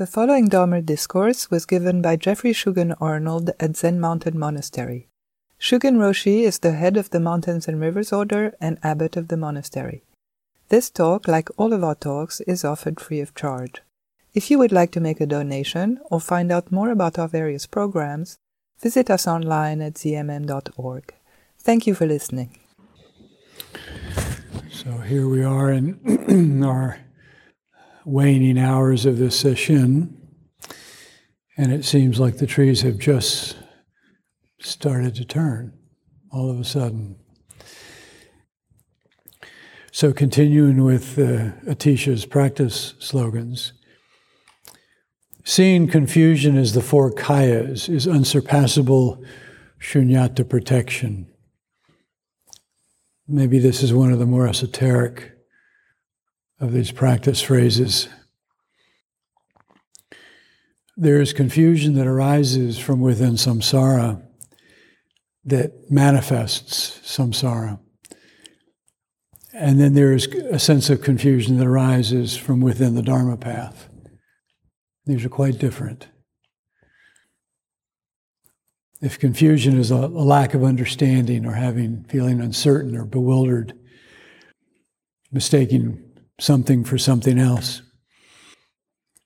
The following Dharma discourse was given by Geoffrey Shugen Arnold at Zen Mountain Monastery. Shugen Roshi is the head of the Mountains and Rivers Order and abbot of the monastery. This talk, like all of our talks, is offered free of charge. If you would like to make a donation or find out more about our various programs, visit us online at zmm.org. Thank you for listening. So here we are in our waning hours of this session, and it seems like the trees have just started to turn all of a sudden. So, continuing with uh, Atisha's practice slogans, seeing confusion as the four kayas is unsurpassable shunyata protection. Maybe this is one of the more esoteric of these practice phrases. There is confusion that arises from within samsara that manifests samsara. And then there's a sense of confusion that arises from within the Dharma path. These are quite different. If confusion is a, a lack of understanding or having feeling uncertain or bewildered, mistaking something for something else.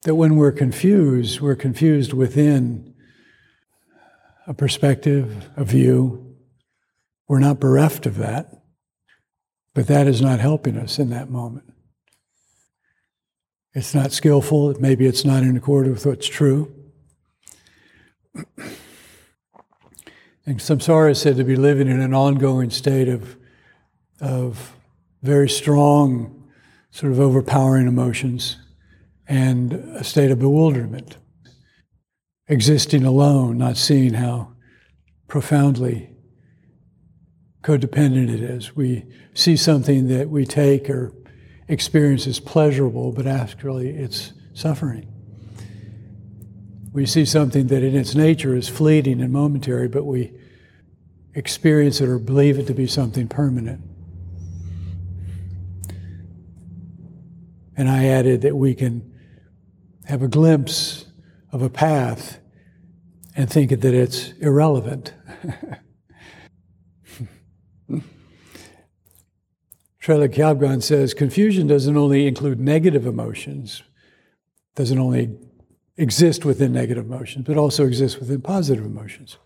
That when we're confused, we're confused within a perspective, a view. We're not bereft of that, but that is not helping us in that moment. It's not skillful, maybe it's not in accord with what's true. And samsara is said to be living in an ongoing state of, of very strong sort of overpowering emotions and a state of bewilderment. Existing alone, not seeing how profoundly codependent it is. We see something that we take or experience as pleasurable, but actually it's suffering. We see something that in its nature is fleeting and momentary, but we experience it or believe it to be something permanent. And I added that we can have a glimpse of a path and think that it's irrelevant. Traleg Kyabgon says confusion doesn't only include negative emotions, doesn't only exist within negative emotions, but also exists within positive emotions.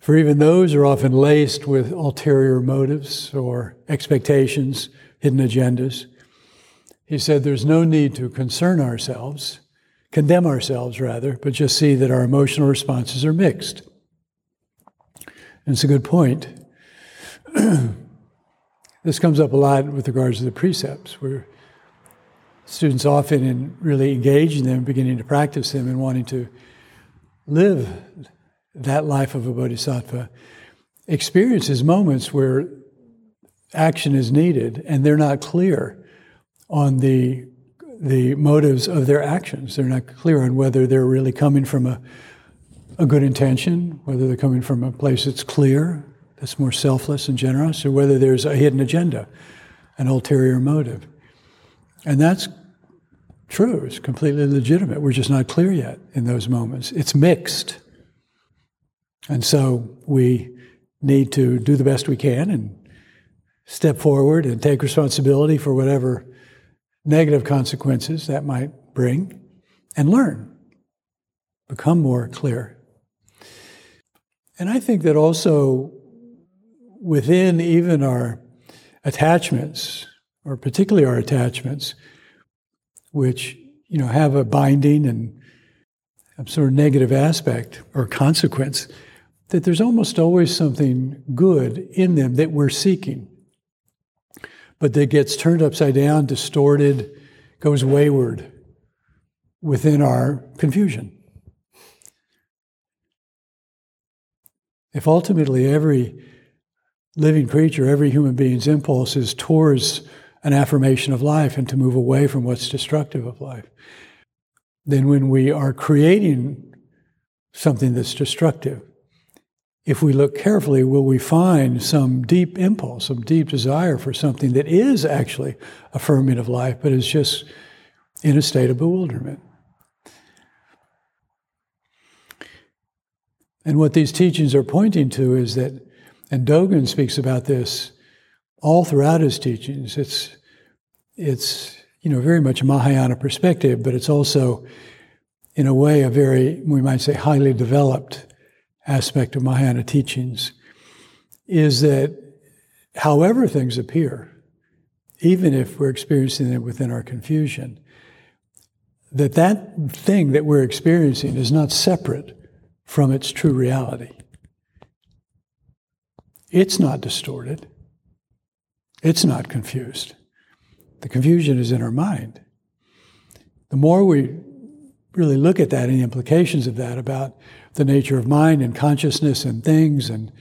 For even those are often laced with ulterior motives or expectations, hidden agendas. He said there's no need to concern ourselves, condemn ourselves rather, but just see that our emotional responses are mixed. And it's a good point. this comes up a lot with regards to the precepts, where students often, in really engaging them, beginning to practice them, and wanting to live that life of a bodhisattva, experiences moments where action is needed and they're not clear on the the motives of their actions. They're not clear on whether they're really coming from a, a good intention, whether they're coming from a place that's clear, that's more selfless and generous, or whether there's a hidden agenda, an ulterior motive. And that's true, it's completely legitimate. We're just not clear yet in those moments. It's mixed. And so we need to do the best we can and step forward and take responsibility for whatever negative consequences that might bring, and learn, become more clear. And I think that also within even our attachments, or particularly our attachments, which you know have a binding and sort of negative aspect or consequence, that there's almost always something good in them that we're seeking but that gets turned upside down, distorted, goes wayward within our confusion. If ultimately every living creature, every human being's impulse is towards an affirmation of life and to move away from what's destructive of life, then when we are creating something that's destructive, if we look carefully, will we find some deep impulse, some deep desire for something that is actually affirming of life, but is just in a state of bewilderment? And what these teachings are pointing to is that, and Dogen speaks about this all throughout his teachings. It's, it's you know, very much a Mahayana perspective, but it's also, in a way, a very, we might say, highly developed aspect of Mahayana teachings, is that however things appear, even if we're experiencing it within our confusion, that that thing that we're experiencing is not separate from its true reality. It's not distorted. It's not confused. The confusion is in our mind. The more we really look at that and the implications of that about the nature of mind and consciousness and things and,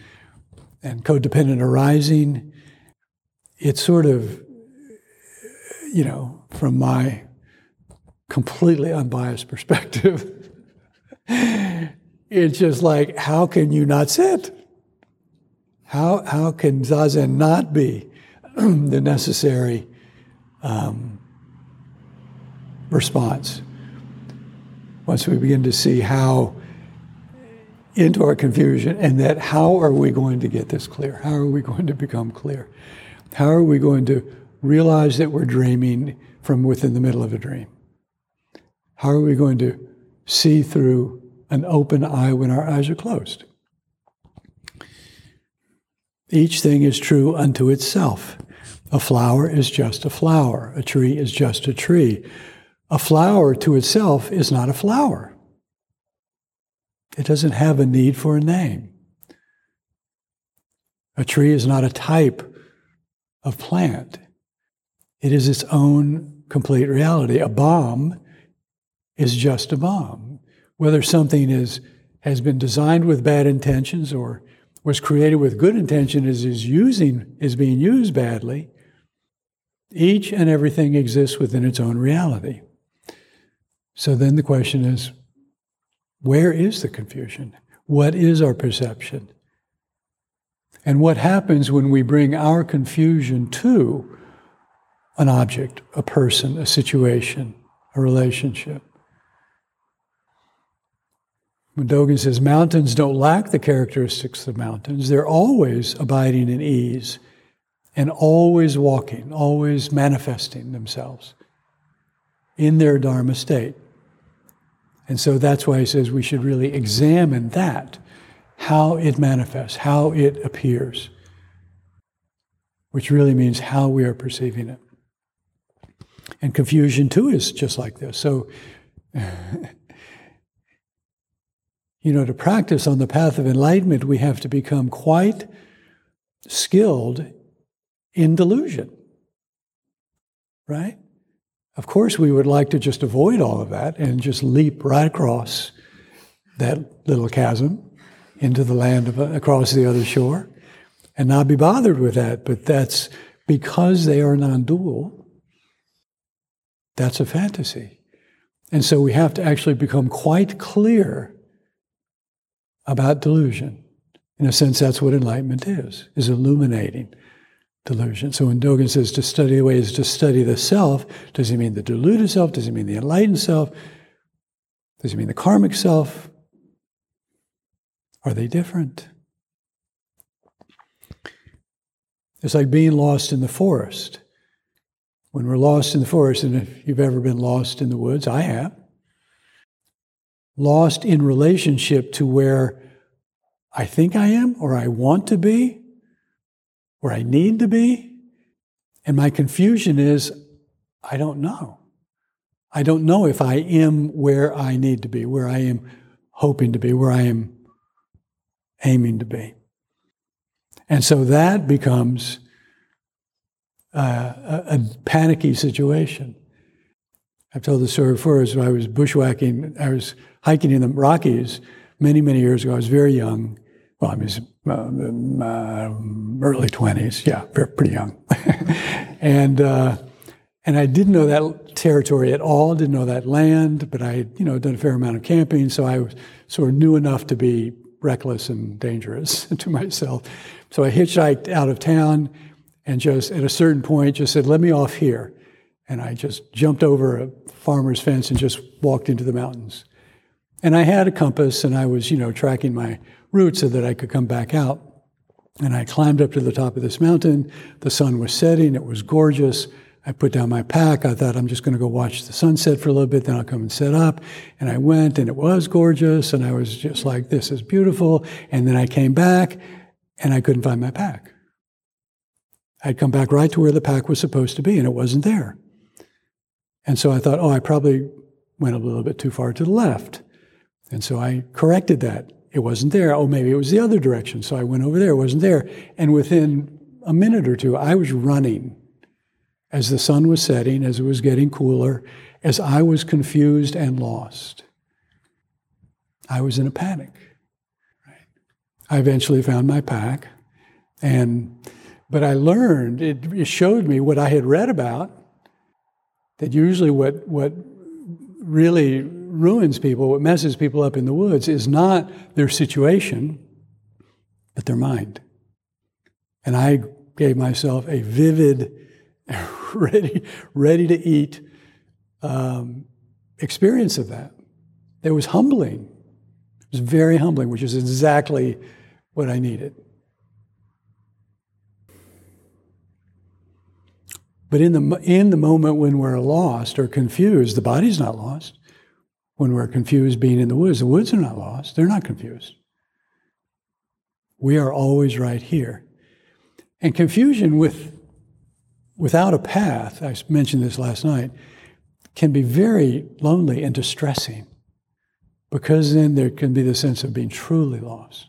and codependent arising, it's sort of, you know, from my completely unbiased perspective, it's just like, how can you not sit? How, how can Zazen not be the necessary um, response? Once we begin to see how into our confusion and that how are we going to get this clear? How are we going to become clear? How are we going to realize that we're dreaming from within the middle of a dream? How are we going to see through an open eye when our eyes are closed. Each thing is true unto itself. A flower is just a flower. A tree is just a tree. A flower to itself is not a flower. It doesn't have a need for a name. A tree is not a type of plant. It is its own complete reality. A bomb is just a bomb whether something is, has been designed with bad intentions or was created with good intention is, is using is being used badly, each and everything exists within its own reality. So then the question is, where is the confusion? What is our perception? And what happens when we bring our confusion to an object, a person, a situation, a relationship? When Dogen says mountains don't lack the characteristics of mountains, they're always abiding in ease and always walking, always manifesting themselves in their Dharma state. And so that's why he says we should really examine that, how it manifests, how it appears, which really means how we are perceiving it. And confusion too is just like this. So you know, to practice on the path of enlightenment, we have to become quite skilled in delusion. Right? Of course, we would like to just avoid all of that and just leap right across that little chasm into the land of, across the other shore and not be bothered with that. But that's because they are non dual, that's a fantasy. And so we have to actually become quite clear about delusion. In a sense, that's what enlightenment is, is illuminating delusion. So when Dogen says to study the way is to study the self, does he mean the deluded self? Does he mean the enlightened self? Does he mean the karmic self? Are they different? It's like being lost in the forest. When we're lost in the forest, and if you've ever been lost in the woods, I have, lost in relationship to where I think I am, or I want to be, or I need to be. And my confusion is I don't know. I don't know if I am where I need to be, where I am hoping to be, where I am aiming to be. And so that becomes uh, a, a panicky situation. I've told the story before. As I was bushwhacking, I was hiking in the Rockies many, many years ago. I was very young. Well, I was uh, uh, early twenties. Yeah, pretty young. and uh, and I didn't know that territory at all. Didn't know that land, but I, you know, done a fair amount of camping, so I was sort of knew enough to be reckless and dangerous to myself. So I hitchhiked out of town, and just at a certain point, just said, "Let me off here." And I just jumped over a farmer's fence and just walked into the mountains And I had a compass and I was, you know, tracking my route so that I could come back out. And I climbed up to the top of this mountain. The sun was setting, it was gorgeous. I put down my pack. I thought I'm just going to go watch the sunset for a little bit, then I'll come and set up. And I went, and it was gorgeous, and I was just like, this is beautiful. And then I came back, and I couldn't find my pack. I'd come back right to where the pack was supposed to be, and it wasn't there. And so I thought, oh, I probably went a little bit too far to the left. And so I corrected that. It wasn't there. Oh, maybe it was the other direction. So I went over there. It wasn't there. And within a minute or two, I was running as the sun was setting, as it was getting cooler, as I was confused and lost. I was in a panic. Right? I eventually found my pack, and but I learned it, it showed me what I had read about. That usually what what really ruins people, what messes people up in the woods, is not their situation, but their mind. And I gave myself a vivid ready, ready to eat um, experience of that. It was humbling. It was very humbling, which is exactly what I needed. But in the, in the moment when we're lost or confused, the body's not lost. When we're confused being in the woods, the woods are not lost. They're not confused. We are always right here. And confusion with without a path, I mentioned this last night, can be very lonely and distressing because then there can be the sense of being truly lost.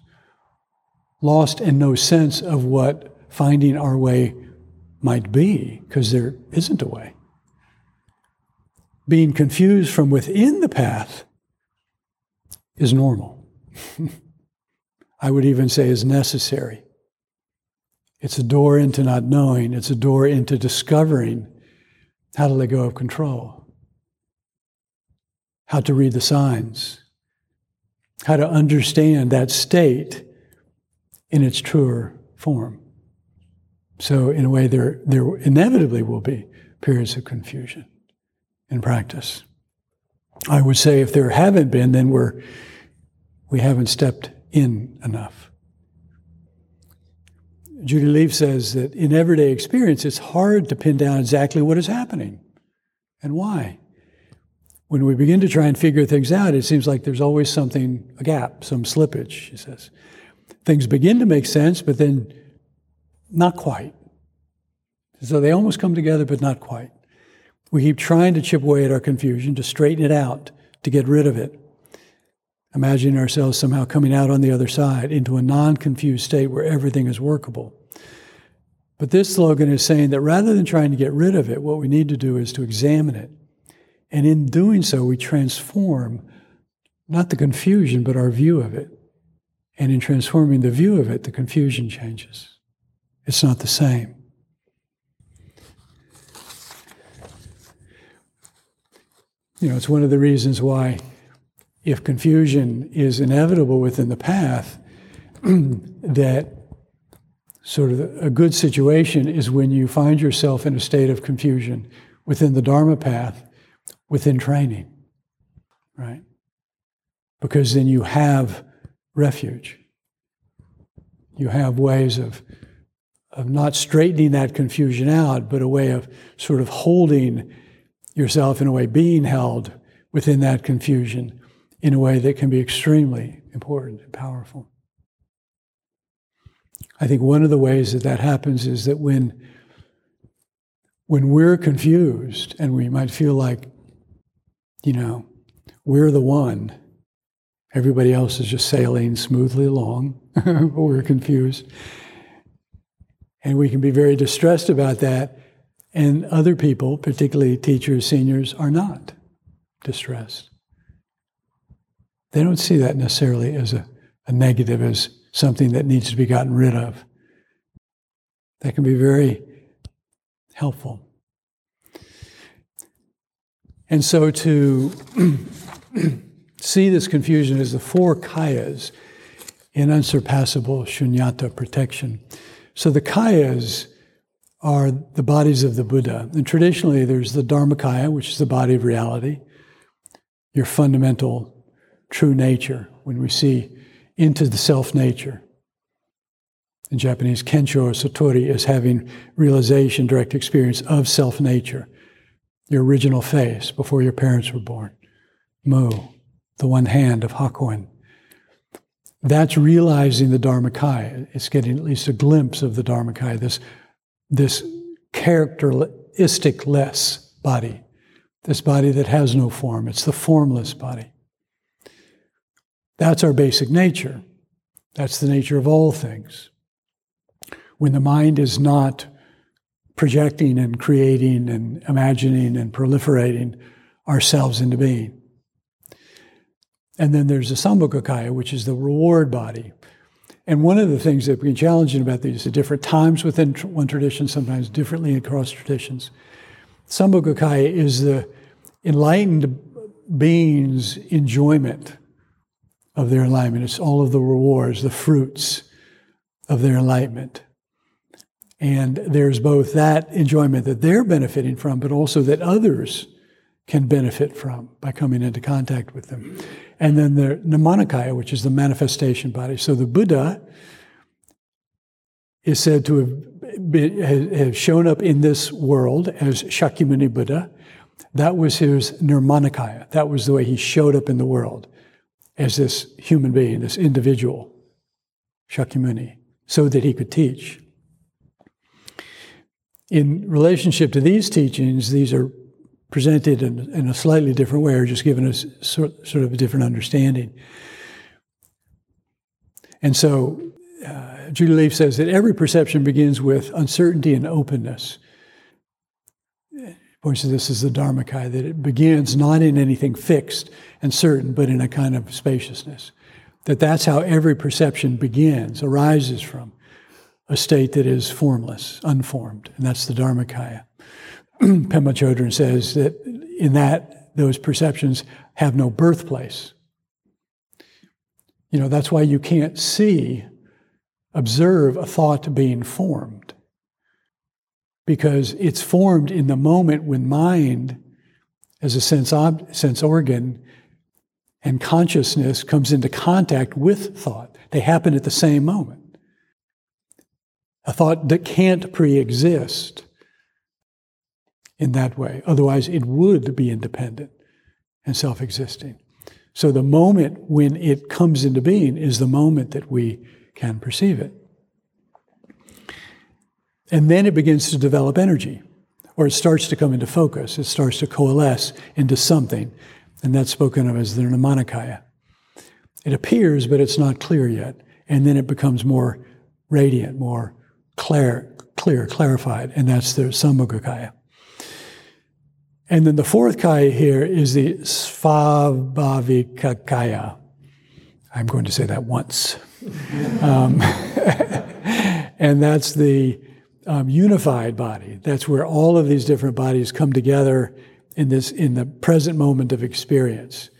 Lost in no sense of what finding our way might be, because there isn't a way. Being confused from within the path is normal. I would even say is necessary. It's a door into not knowing, it's a door into discovering how to let go of control, how to read the signs, how to understand that state in its truer form. So, in a way, there, there inevitably will be periods of confusion in practice. I would say if there haven't been, then we're, we haven't stepped in enough. Judy Lief says that in everyday experience, it's hard to pin down exactly what is happening and why. When we begin to try and figure things out, it seems like there's always something, a gap, some slippage, she says. Things begin to make sense, but then not quite. So they almost come together, but not quite. We keep trying to chip away at our confusion, to straighten it out, to get rid of it imagining ourselves somehow coming out on the other side into a non confused state where everything is workable. But this slogan is saying that rather than trying to get rid of it, what we need to do is to examine it. And in doing so, we transform not the confusion, but our view of it. And in transforming the view of it, the confusion changes. It's not the same. You know, it's one of the reasons why if confusion is inevitable within the path, that sort of a good situation is when you find yourself in a state of confusion within the Dharma path, within training, right? Because then you have refuge. You have ways of, of not straightening that confusion out, but a way of sort of holding yourself in a way, being held within that confusion in a way that can be extremely important and powerful. I think one of the ways that that happens is that when, when we're confused and we might feel like, you know, we're the one, everybody else is just sailing smoothly along, but we're confused. And we can be very distressed about that. And other people, particularly teachers, seniors, are not distressed. They don't see that necessarily as a, a negative, as something that needs to be gotten rid of. That can be very helpful. And so to see this confusion as the four kayas in unsurpassable shunyata protection. So the kayas are the bodies of the Buddha. And traditionally, there's the Dharmakaya, which is the body of reality, your fundamental true nature, when we see into the self nature. In Japanese, Kensho or Satori is having realization, direct experience of self nature, your original face before your parents were born. Mu, the one hand of Hakuin. That's realizing the Dharmakaya. It's getting at least a glimpse of the Dharmakaya, this, this characteristic less body, this body that has no form. It's the formless body. That's our basic nature. That's the nature of all things. When the mind is not projecting and creating and imagining and proliferating ourselves into being. And then there's the Sambhogakaya, which is the reward body. And one of the things that been challenging about these, is the different times within one tradition, sometimes differently across traditions. Sambhogakaya is the enlightened being's enjoyment of their enlightenment. It's all of the rewards, the fruits of their enlightenment. And there's both that enjoyment that they're benefiting from, but also that others can benefit from by coming into contact with them. And then the Nirmanakaya, which is the manifestation body. So the Buddha is said to have, been, have shown up in this world as Shakyamuni Buddha. That was his Nirmanakaya. That was the way he showed up in the world as this human being, this individual, Shakyamuni, so that he could teach. In relationship to these teachings, these are presented in, in a slightly different way or just given us sort, sort of a different understanding. And so uh, Judy Lief says that every perception begins with uncertainty and openness. Points to this as the Dharmakaya, that it begins not in anything fixed and certain, but in a kind of spaciousness. That that's how every perception begins, arises from a state that is formless, unformed, and that's the Dharmakaya. Pema Chodron says that in that, those perceptions have no birthplace. You know, that's why you can't see, observe a thought being formed because it's formed in the moment when mind, as a sense, ob- sense organ, and consciousness comes into contact with thought. They happen at the same moment. A thought that can't pre exist in that way. Otherwise, it would be independent and self existing. So the moment when it comes into being is the moment that we can perceive it. And then it begins to develop energy, or it starts to come into focus. It starts to coalesce into something. And that's spoken of as the Nirmanakaya. It appears, but it's not clear yet. And then it becomes more radiant, more clear, clear, clarified. And that's the Sambhogakaya. And then the fourth kaya here is the Svabhavikakaya. I'm going to say that once. um, and that's the um, unified body. That's where all of these different bodies come together in this in the present moment of experience.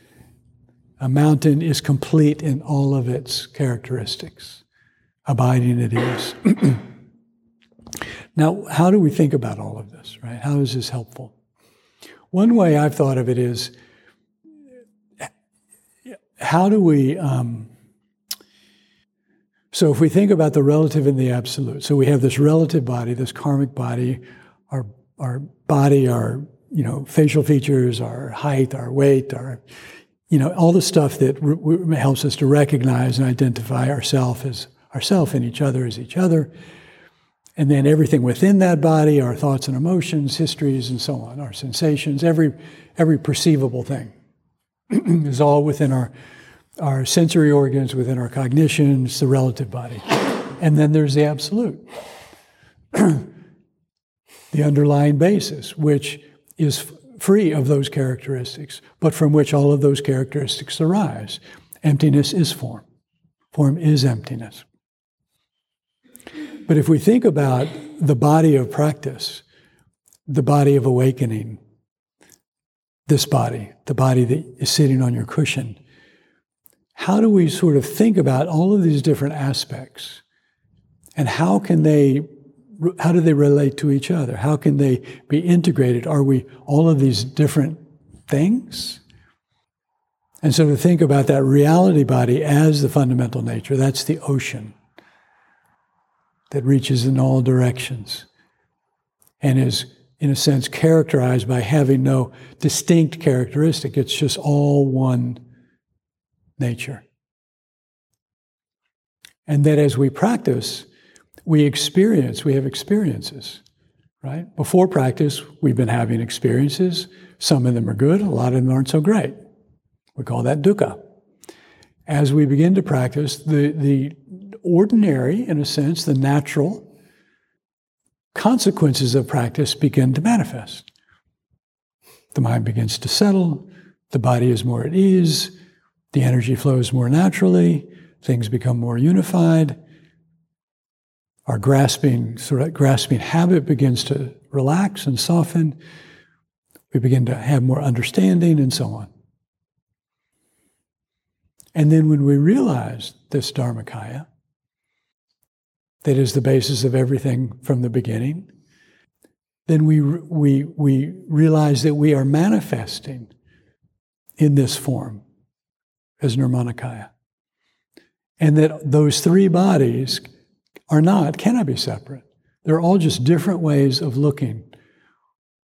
A mountain is complete in all of its characteristics. Abiding it is. now, how do we think about all of this, right? How is this helpful? One way I've thought of it is how do we um, so if we think about the relative and the absolute, so we have this relative body, this karmic body, our our body, our you know facial features, our height, our weight, our you know all the stuff that re- helps us to recognize and identify ourselves as ourself and each other as each other. And then everything within that body, our thoughts and emotions, histories, and so on, our sensations, every every perceivable thing is all within our our sensory organs, within our cognitions, the relative body. And then there's the absolute, the underlying basis, which is free of those characteristics, but from which all of those characteristics arise. Emptiness is form, form is emptiness. But if we think about the body of practice, the body of awakening, this body, the body that is sitting on your cushion, how do we sort of think about all of these different aspects? And how can they how do they relate to each other? How can they be integrated? Are we all of these different things? And so to think about that reality body as the fundamental nature, that's the ocean that reaches in all directions and is, in a sense, characterized by having no distinct characteristic. It's just all one nature. And that as we practice, we experience, we have experiences, right? Before practice, we've been having experiences. Some of them are good, a lot of them aren't so great. We call that dukkha. As we begin to practice, the, the ordinary, in a sense, the natural consequences of practice begin to manifest. The mind begins to settle, the body is more at ease, the energy flows more naturally, things become more unified. Our grasping, sort of grasping habit begins to relax and soften. We begin to have more understanding and so on. And then when we realize this Dharmakaya, that is the basis of everything from the beginning, then we, we, we realize that we are manifesting in this form as Nirmanakaya. And that those three bodies are not, cannot be separate. They're all just different ways of looking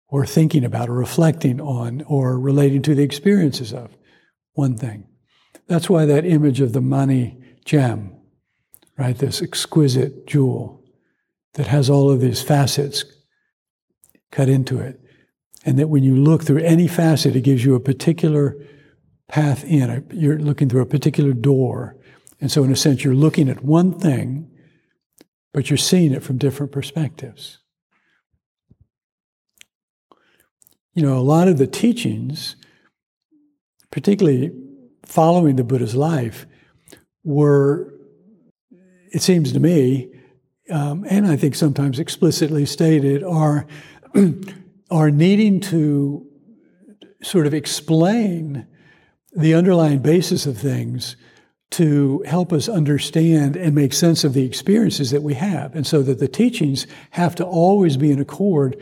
or thinking about or reflecting on or relating to the experiences of one thing. That's why that image of the mani gem, right, this exquisite jewel that has all of these facets cut into it, and that when you look through any facet, it gives you a particular path in. You're looking through a particular door. And so, in a sense, you're looking at one thing, but you're seeing it from different perspectives. You know, a lot of the teachings, particularly following the Buddha's life were, it seems to me, um, and I think sometimes explicitly stated, are, are needing to sort of explain the underlying basis of things to help us understand and make sense of the experiences that we have. And so that the teachings have to always be in accord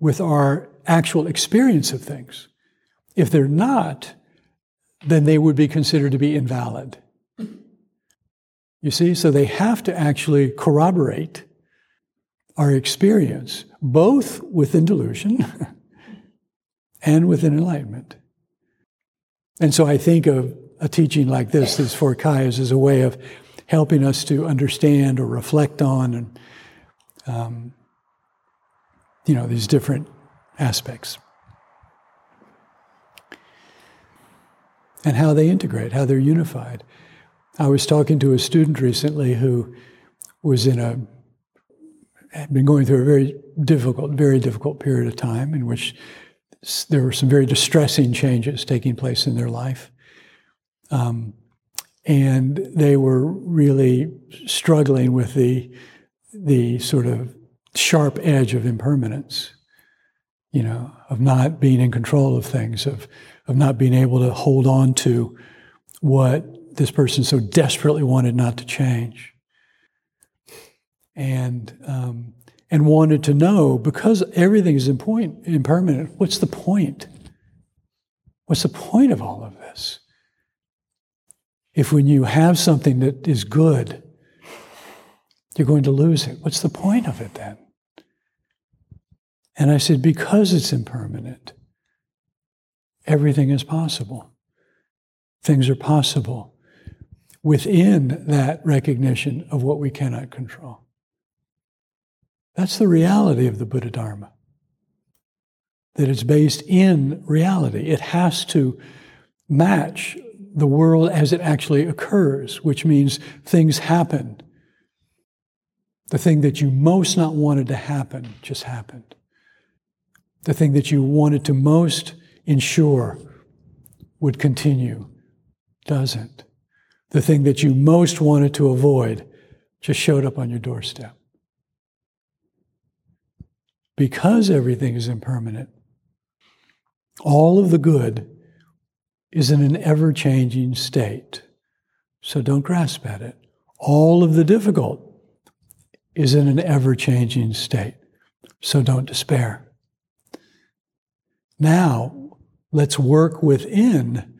with our actual experience of things. If they're not, then they would be considered to be invalid. You see, so they have to actually corroborate our experience, both within delusion and within enlightenment. And so I think of a teaching like this, these four kayas, as a way of helping us to understand or reflect on and um, you know these different aspects. And how they integrate, how they're unified. I was talking to a student recently who was in a had been going through a very difficult, very difficult period of time in which there were some very distressing changes taking place in their life. Um, and they were really struggling with the, the sort of sharp edge of impermanence, you know, of not being in control of things, of of not being able to hold on to what this person so desperately wanted not to change. And, um, and wanted to know because everything is point, impermanent, what's the point? What's the point of all of this? If when you have something that is good, you're going to lose it, what's the point of it then? And I said, because it's impermanent everything is possible. Things are possible within that recognition of what we cannot control. That's the reality of the Buddha Dharma. That it's based in reality. It has to match the world as it actually occurs, which means things happen. The thing that you most not wanted to happen just happened. The thing that you wanted to most ensure would continue doesn't. The thing that you most wanted to avoid just showed up on your doorstep. Because everything is impermanent, all of the good is in an ever changing state. So don't grasp at it. All of the difficult is in an ever changing state. So don't despair. Now, let's work within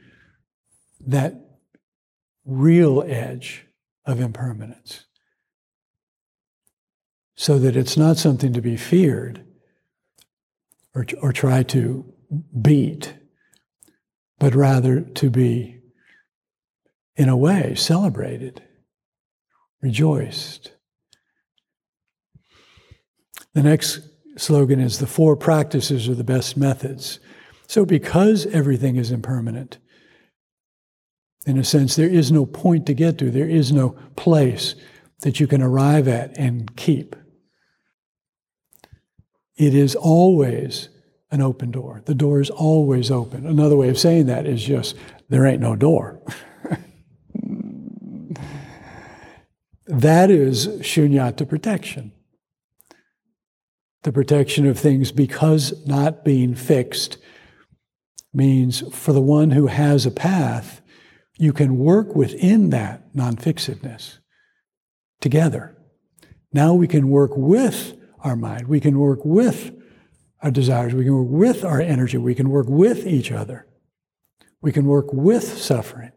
that real edge of impermanence. So that it's not something to be feared or, or try to beat, but rather to be, in a way, celebrated, rejoiced. The next slogan is the four practices are the best methods. So, because everything is impermanent, in a sense, there is no point to get to, there is no place that you can arrive at and keep. It is always an open door. The door is always open. Another way of saying that is just there ain't no door. that is shunyata protection. The protection of things because not being fixed means for the one who has a path, you can work within that non fixedness together. Now we can work with our mind, we can work with our desires, we can work with our energy, we can work with each other, we can work with suffering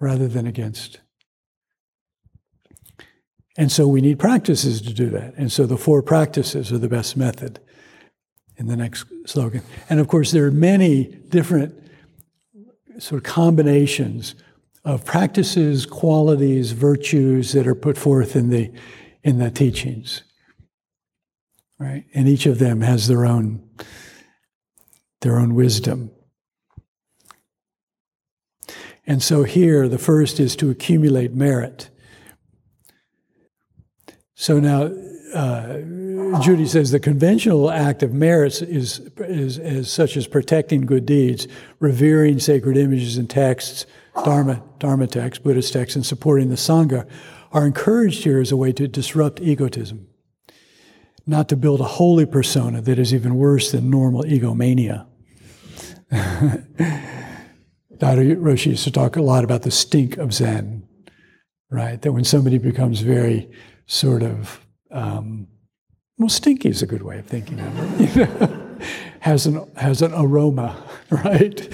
rather than against. And so we need practices to do that. And so the four practices are the best method in the next slogan. And of course, there are many different sort of combinations of practices, qualities, virtues that are put forth in the in the teachings. Right? And each of them has their own their own wisdom. And so here the first is to accumulate merit. So now uh, Judy says the conventional act of merits is, is, is such as protecting good deeds, revering sacred images and texts, Dharma, Dharma texts, Buddhist texts, and supporting the Sangha are encouraged here as a way to disrupt egotism, not to build a holy persona that is even worse than normal egomania. Daido Roshi used to talk a lot about the stink of Zen, right? That when somebody becomes very sort of um, well, stinky is a good way of thinking of it. You know? has an has an aroma, right,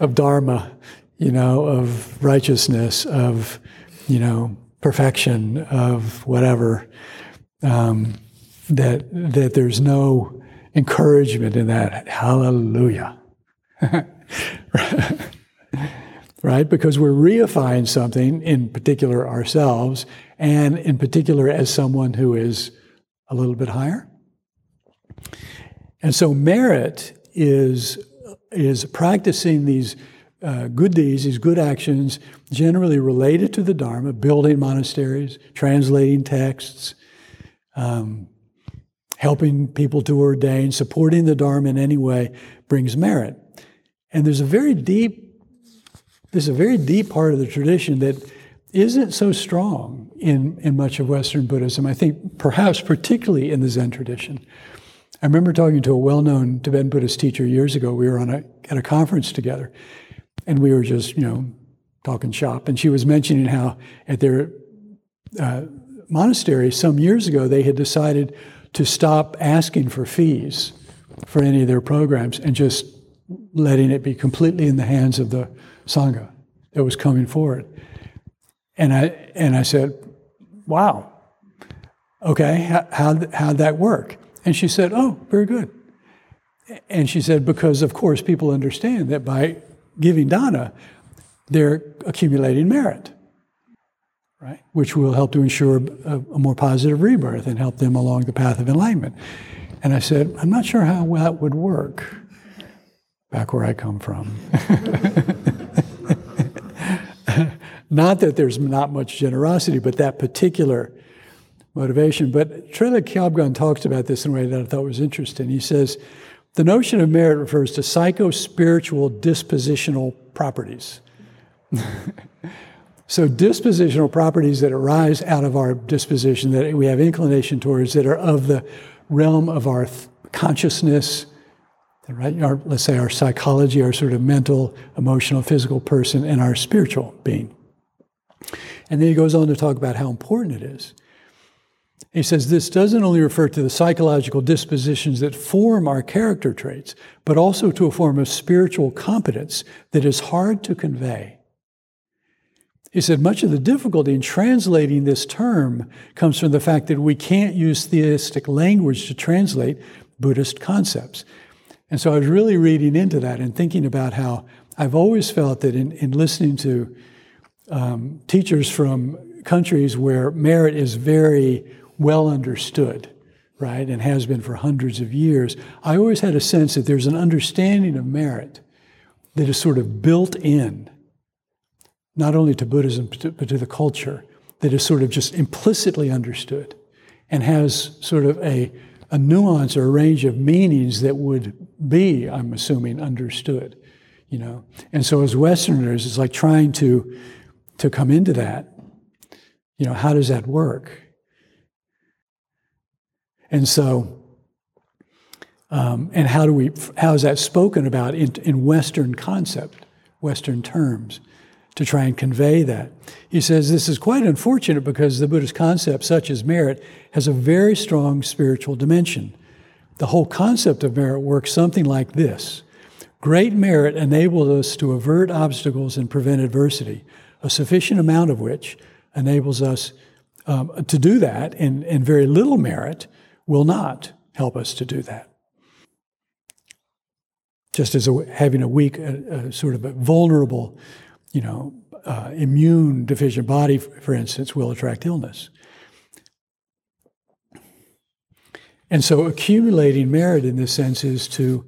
of dharma, you know, of righteousness, of you know, perfection, of whatever. Um, that that there's no encouragement in that. Hallelujah. right? Because we're reifying something, in particular ourselves, and in particular as someone who is a little bit higher. And so merit is, is practicing these uh, good deeds, these good actions, generally related to the Dharma, building monasteries, translating texts, um, helping people to ordain, supporting the Dharma in any way brings merit. And there's a very deep, there's a very deep part of the tradition that isn't so strong in, in much of Western Buddhism, I think perhaps particularly in the Zen tradition. I remember talking to a well known Tibetan Buddhist teacher years ago. We were on a, at a conference together, and we were just, you know, talking shop. And she was mentioning how at their uh, monastery some years ago they had decided to stop asking for fees for any of their programs and just letting it be completely in the hands of the Sangha that was coming forward. And I, and I said, Wow, okay, how, how, how'd that work? And she said, Oh, very good. And she said, Because, of course, people understand that by giving dana, they're accumulating merit, right? Which will help to ensure a, a more positive rebirth and help them along the path of enlightenment. And I said, I'm not sure how that would work back where I come from. Not that there's not much generosity, but that particular motivation. But Traleg Kyabgon talks about this in a way that I thought was interesting. He says, the notion of merit refers to psycho spiritual dispositional properties. so, dispositional properties that arise out of our disposition, that we have inclination towards, that are of the realm of our th- consciousness, right? Our, let's say our psychology, our sort of mental, emotional, physical person, and our spiritual being. And then he goes on to talk about how important it is He says this doesn't only refer to the psychological dispositions that form our character traits, but also to a form of spiritual competence that is hard to convey. He said much of the difficulty in translating this term comes from the fact that we can't use theistic language to translate Buddhist concepts. And so I was really reading into that and thinking about how I've always felt that in, in listening to um, teachers from countries where merit is very well understood, right, and has been for hundreds of years, I always had a sense that there's an understanding of merit that is sort of built in, not only to Buddhism, but to, but to the culture, that is sort of just implicitly understood and has sort of a, a nuance or a range of meanings that would be, I'm assuming, understood. You know? And so as Westerners, it's like trying to, to come into that. You know, how does that work? And so, um, and how do we, how is that spoken about in, in Western concept, Western terms, to try and convey that? He says this is quite unfortunate because the Buddhist concept, such as merit, has a very strong spiritual dimension. The whole concept of merit works something like this Great merit enables us to avert obstacles and prevent adversity, a sufficient amount of which enables us um, to do that, and, and very little merit will not help us to do that. Just as a, having a weak, a, a sort of a vulnerable, you know, uh, immune deficient body, for instance, will attract illness. And so accumulating merit in this sense is to,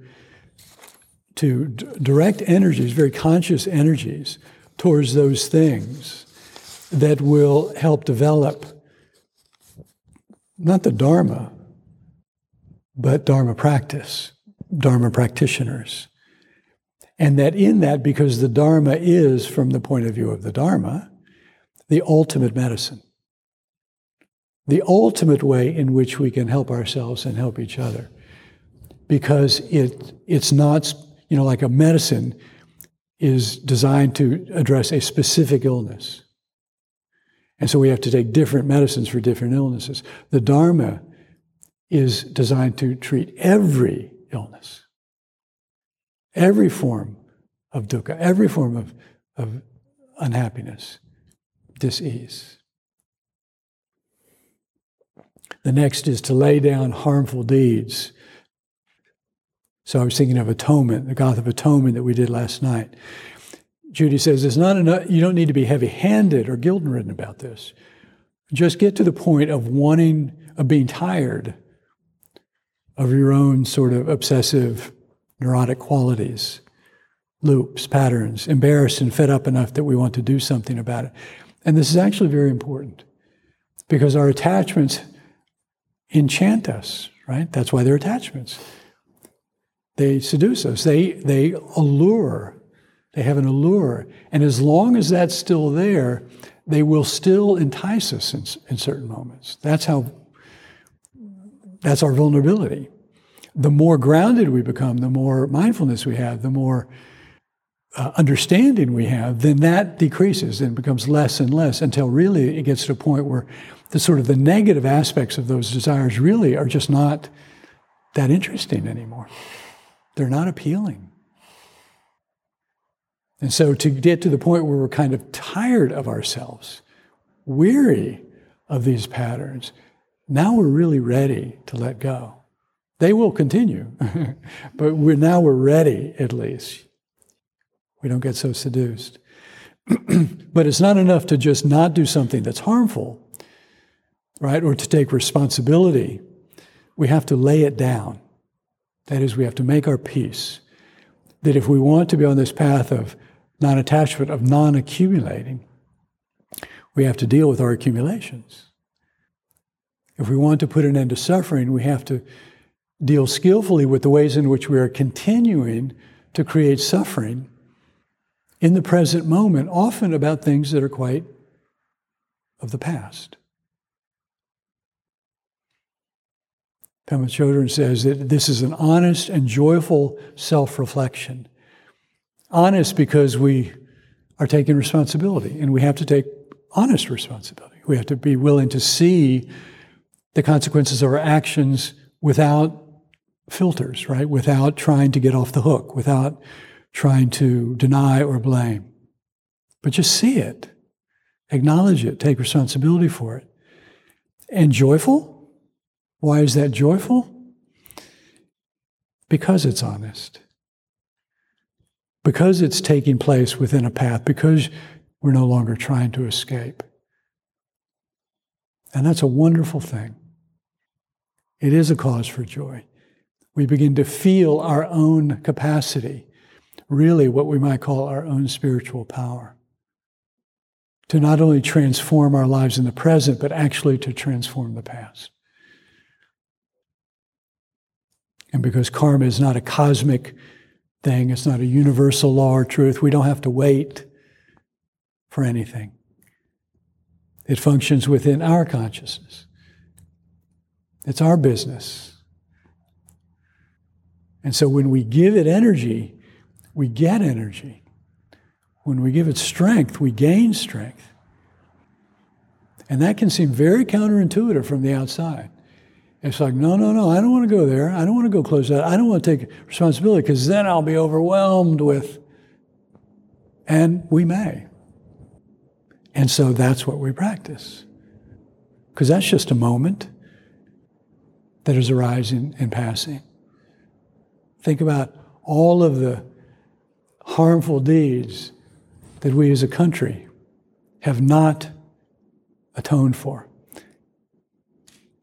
to d- direct energies, very conscious energies, towards those things that will help develop not the Dharma, but Dharma practice, Dharma practitioners. And that in that, because the Dharma is, from the point of view of the Dharma, the ultimate medicine, the ultimate way in which we can help ourselves and help each other. Because it, it's not, you know, like a medicine is designed to address a specific illness. And so we have to take different medicines for different illnesses. The Dharma is designed to treat every illness, every form of dukkha, every form of, of unhappiness, disease. The next is to lay down harmful deeds. So I was thinking of atonement, the Gatha of Atonement that we did last night. Judy says it's not enough, you don't need to be heavy handed or guilt ridden about this. Just get to the point of wanting, of being tired of your own sort of obsessive, neurotic qualities, loops, patterns, embarrassed and fed up enough that we want to do something about it. And this is actually very important because our attachments enchant us, right? That's why they're attachments. They seduce us, they, they allure, they have an allure. And as long as that's still there, they will still entice us in, in certain moments. That's how that's our vulnerability. The more grounded we become, the more mindfulness we have, the more uh, understanding we have, then that decreases and becomes less and less until really it gets to a point where the sort of the negative aspects of those desires really are just not that interesting anymore. They're not appealing. And so to get to the point where we're kind of tired of ourselves, weary of these patterns, now we're really ready to let go. They will continue, but we're now we're ready at least. We don't get so seduced. but it's not enough to just not do something that's harmful, right? Or to take responsibility. We have to lay it down. That is, we have to make our peace. That if we want to be on this path of non attachment, of non accumulating, we have to deal with our accumulations. If we want to put an end to suffering, we have to deal skillfully with the ways in which we are continuing to create suffering in the present moment, often about things that are quite of the past. Pema Chodron says that this is an honest and joyful self reflection. Honest because we are taking responsibility, and we have to take honest responsibility. We have to be willing to see the consequences of our actions without filters, right? Without trying to get off the hook, without trying to deny or blame. But just see it, acknowledge it, take responsibility for it. And joyful? Why is that joyful? Because it's honest. Because it's taking place within a path, because we're no longer trying to escape. And that's a wonderful thing. It is a cause for joy. We begin to feel our own capacity, really what we might call our own spiritual power, to not only transform our lives in the present, but actually to transform the past. And because karma is not a cosmic thing, it's not a universal law or truth, we don't have to wait for anything. It functions within our consciousness. It's our business. And so when we give it energy, we get energy. When we give it strength, we gain strength. And that can seem very counterintuitive from the outside. It's like, no, no, no, I don't want to go there. I don't want to go close that. I don't want to take responsibility because then I'll be overwhelmed with. And we may. And so that's what we practice. Because that's just a moment that is arising and passing. Think about all of the harmful deeds that we as a country have not atoned for,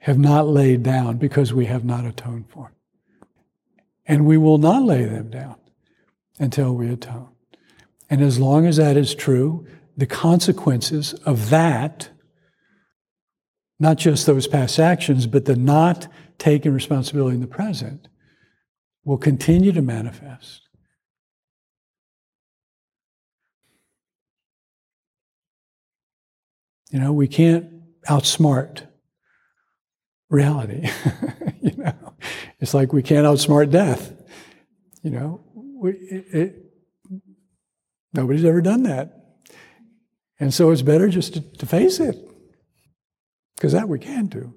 have not laid down because we have not atoned for. And we will not lay them down until we atone. And as long as that is true, the consequences of that, not just those past actions, but the not taking responsibility in the present, will continue to manifest. You know, we can't outsmart reality. you know, it's like we can't outsmart death. You know, we, it, it, nobody's ever done that. And so it's better just to, to face it, because that we can do.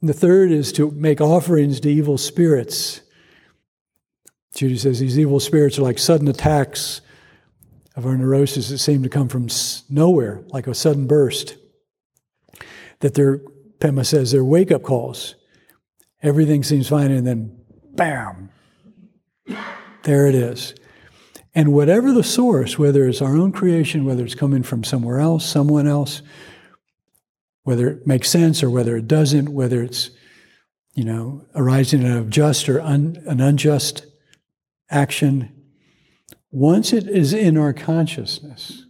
And the third is to make offerings to evil spirits. Judy says these evil spirits are like sudden attacks of our neurosis that seem to come from nowhere, like a sudden burst. That they're, Pema says, they're wake up calls. Everything seems fine, and then bam, there it is. And whatever the source, whether it's our own creation, whether it's coming from somewhere else, someone else, whether it makes sense or whether it doesn't, whether it's, you know, arising out of just or un, an unjust action, once it is in our consciousness,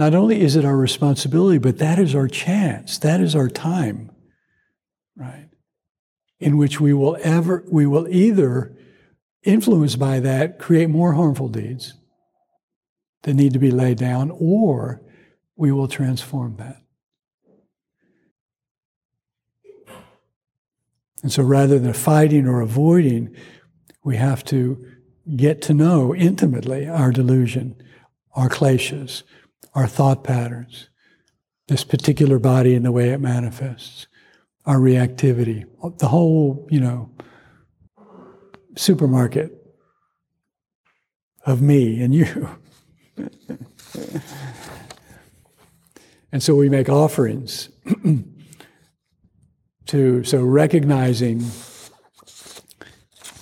not only is it our responsibility, but that is our chance, that is our time, right? In which we will ever, we will either influenced by that, create more harmful deeds that need to be laid down, or we will transform that. And so rather than fighting or avoiding, we have to get to know intimately our delusion, our kleshas, our thought patterns, this particular body and the way it manifests, our reactivity, the whole, you know, supermarket of me and you. and so we make offerings to, so recognizing,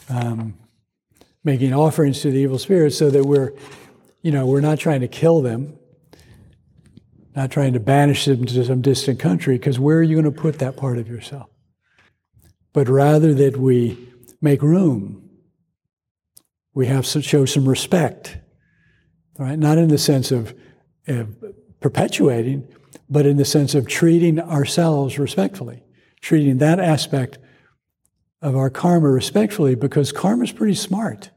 um, making offerings to the evil spirits so that we're, you know, we're not trying to kill them, not trying to banish them to some distant country, because where are you going to put that part of yourself? But rather that we make room. We have to show some respect, right? Not in the sense of, of perpetuating, but in the sense of treating ourselves respectfully, treating that aspect of our karma respectfully, because karma is pretty smart.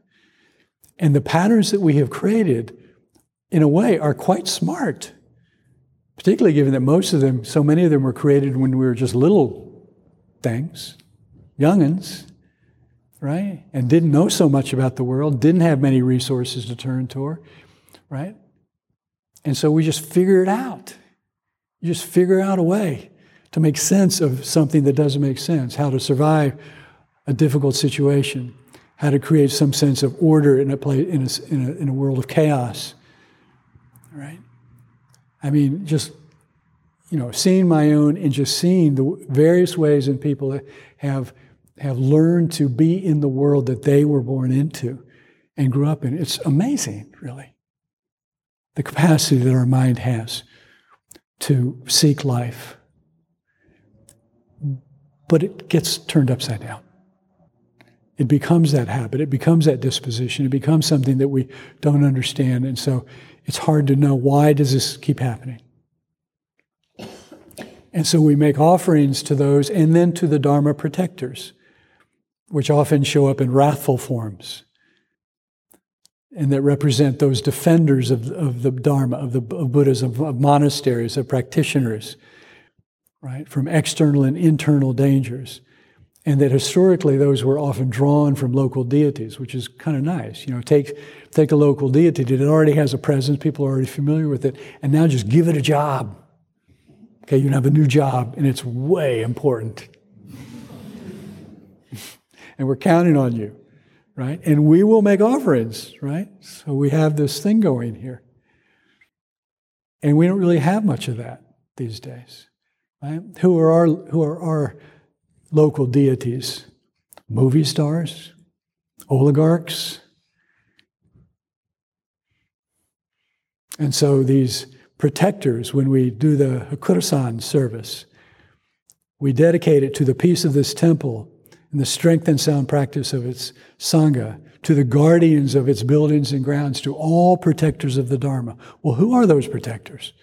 And the patterns that we have created, in a way, are quite smart, particularly given that most of them, so many of them were created when we were just little things, youngins right? And didn't know so much about the world, didn't have many resources to turn to, right? And so we just figure it out. You just figure out a way to make sense of something that doesn't make sense, how to survive a difficult situation, how to create some sense of order in a, play, in a, in a, in a world of chaos. Right? I mean, just you know, seeing my own and just seeing the various ways in people have have learned to be in the world that they were born into and grew up in. It's amazing, really. The capacity that our mind has to seek life. But it gets turned upside down. It becomes that habit, it becomes that disposition, it becomes something that we don't understand. And so it's hard to know why does this keep happening? And so we make offerings to those and then to the Dharma protectors, which often show up in wrathful forms and that represent those defenders of, of the Dharma, of the of Buddhism, of monasteries, of practitioners, right, from external and internal dangers. And that historically those were often drawn from local deities, which is kind of nice. You know, take, take a local deity that already has a presence, people are already familiar with it, and now just give it a job. Okay, you have a new job, and it's way important. and we're counting on you, right? And we will make offerings, right? So we have this thing going here. And we don't really have much of that these days, right? Who are our, who are our local deities? Movie stars? Oligarchs? And so these protectors when we do the Hakurusan service. We dedicate it to the peace of this temple and the strength and sound practice of its Sangha, to the guardians of its buildings and grounds, to all protectors of the Dharma. Well, who are those protectors?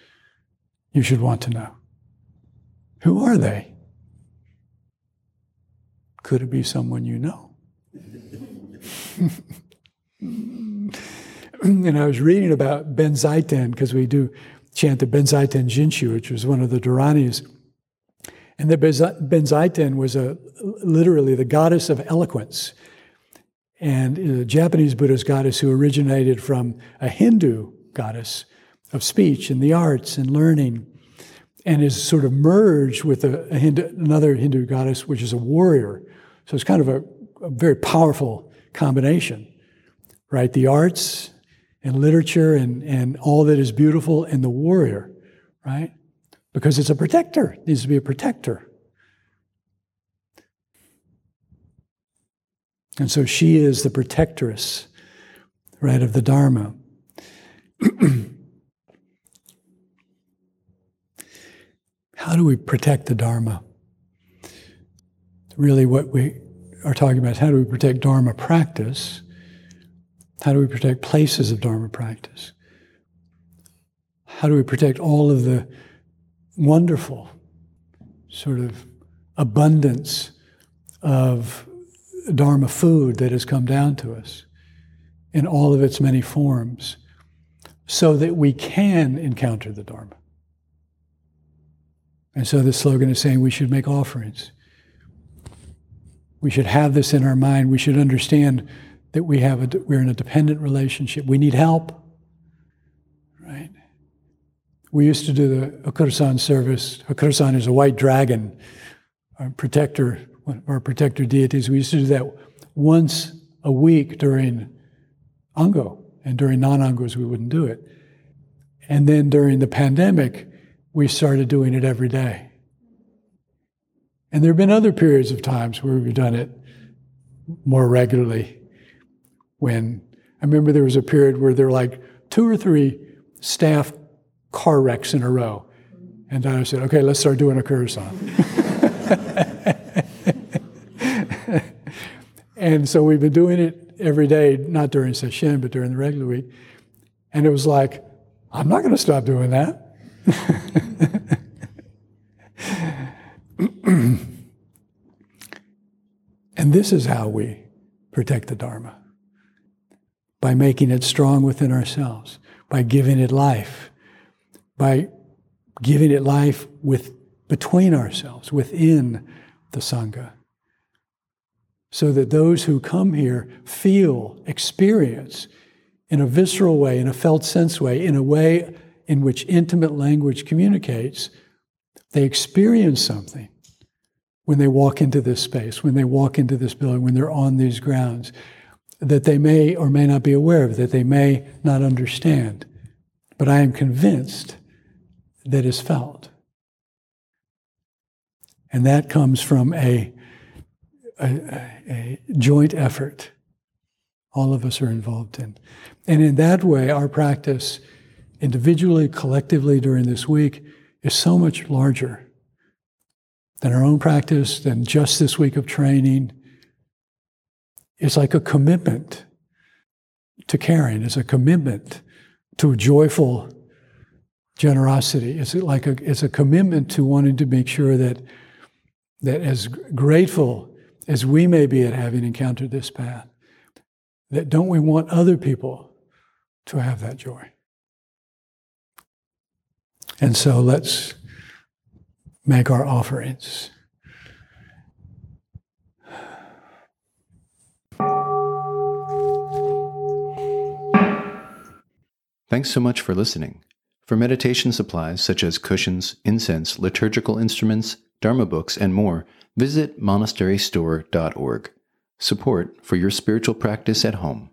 You should want to know. Who are they? Could it be someone you know? and I was reading about Benzaiten because we do chanted Benzaiten Jinshu, which was one of the Dharanis. And the Benzaiten was a, literally the goddess of eloquence. And a Japanese Buddhist goddess who originated from a Hindu goddess of speech and the arts and learning, and is sort of merged with a, a Hindu, another Hindu goddess, which is a warrior. So it's kind of a, a very powerful combination, right? The arts and literature and, and all that is beautiful and the warrior, right? Because it's a protector, it needs to be a protector. And so she is the protectress, right, of the Dharma. How do we protect the Dharma? Really, what we are talking about is how do we protect Dharma practice? How do we protect places of Dharma practice? How do we protect all of the wonderful sort of abundance of Dharma food that has come down to us in all of its many forms so that we can encounter the Dharma? And so the slogan is saying we should make offerings. We should have this in our mind. We should understand that we have a, we're in a dependent relationship. We need help, right? We used to do the Hakurusan service. Hakurusan is a white dragon, our protector, our protector deities. We used to do that once a week during Ango, and during non-Angos we wouldn't do it. And then during the pandemic, we started doing it every day. And there have been other periods of times where we've done it more regularly when I remember there was a period where there were like two or three staff car wrecks in a row. And I said, okay, let's start doing a Hakurusan. and so we've been doing it every day, not during session, but during the regular week. And it was like, I'm not going to stop doing that. and this is how we protect the Dharma by making it strong within ourselves, by giving it life, by giving it life with between ourselves, within the Sangha. So that those who come here feel, experience in a visceral way, in a felt sense way, in a way in which intimate language communicates they experience something when they walk into this space, when they walk into this building, when they're on these grounds that they may or may not be aware of, that they may not understand. But I am convinced that is felt. And that comes from a, a, a, joint effort all of us are involved in. And in that way, our practice, individually, collectively during this week, is so much larger than our own practice, than just this week of training. It's like a commitment to caring, it's a commitment to a joyful generosity. It's like a, it's a commitment to wanting to make sure that that as grateful as we may be at having encountered this path, that don't we want other people to have that joy? And so let's make our offerings. Thanks so much for listening. For meditation supplies such as cushions, incense, liturgical instruments, Dharma books, and more, visit monasterystore.org. Support for your spiritual practice at home.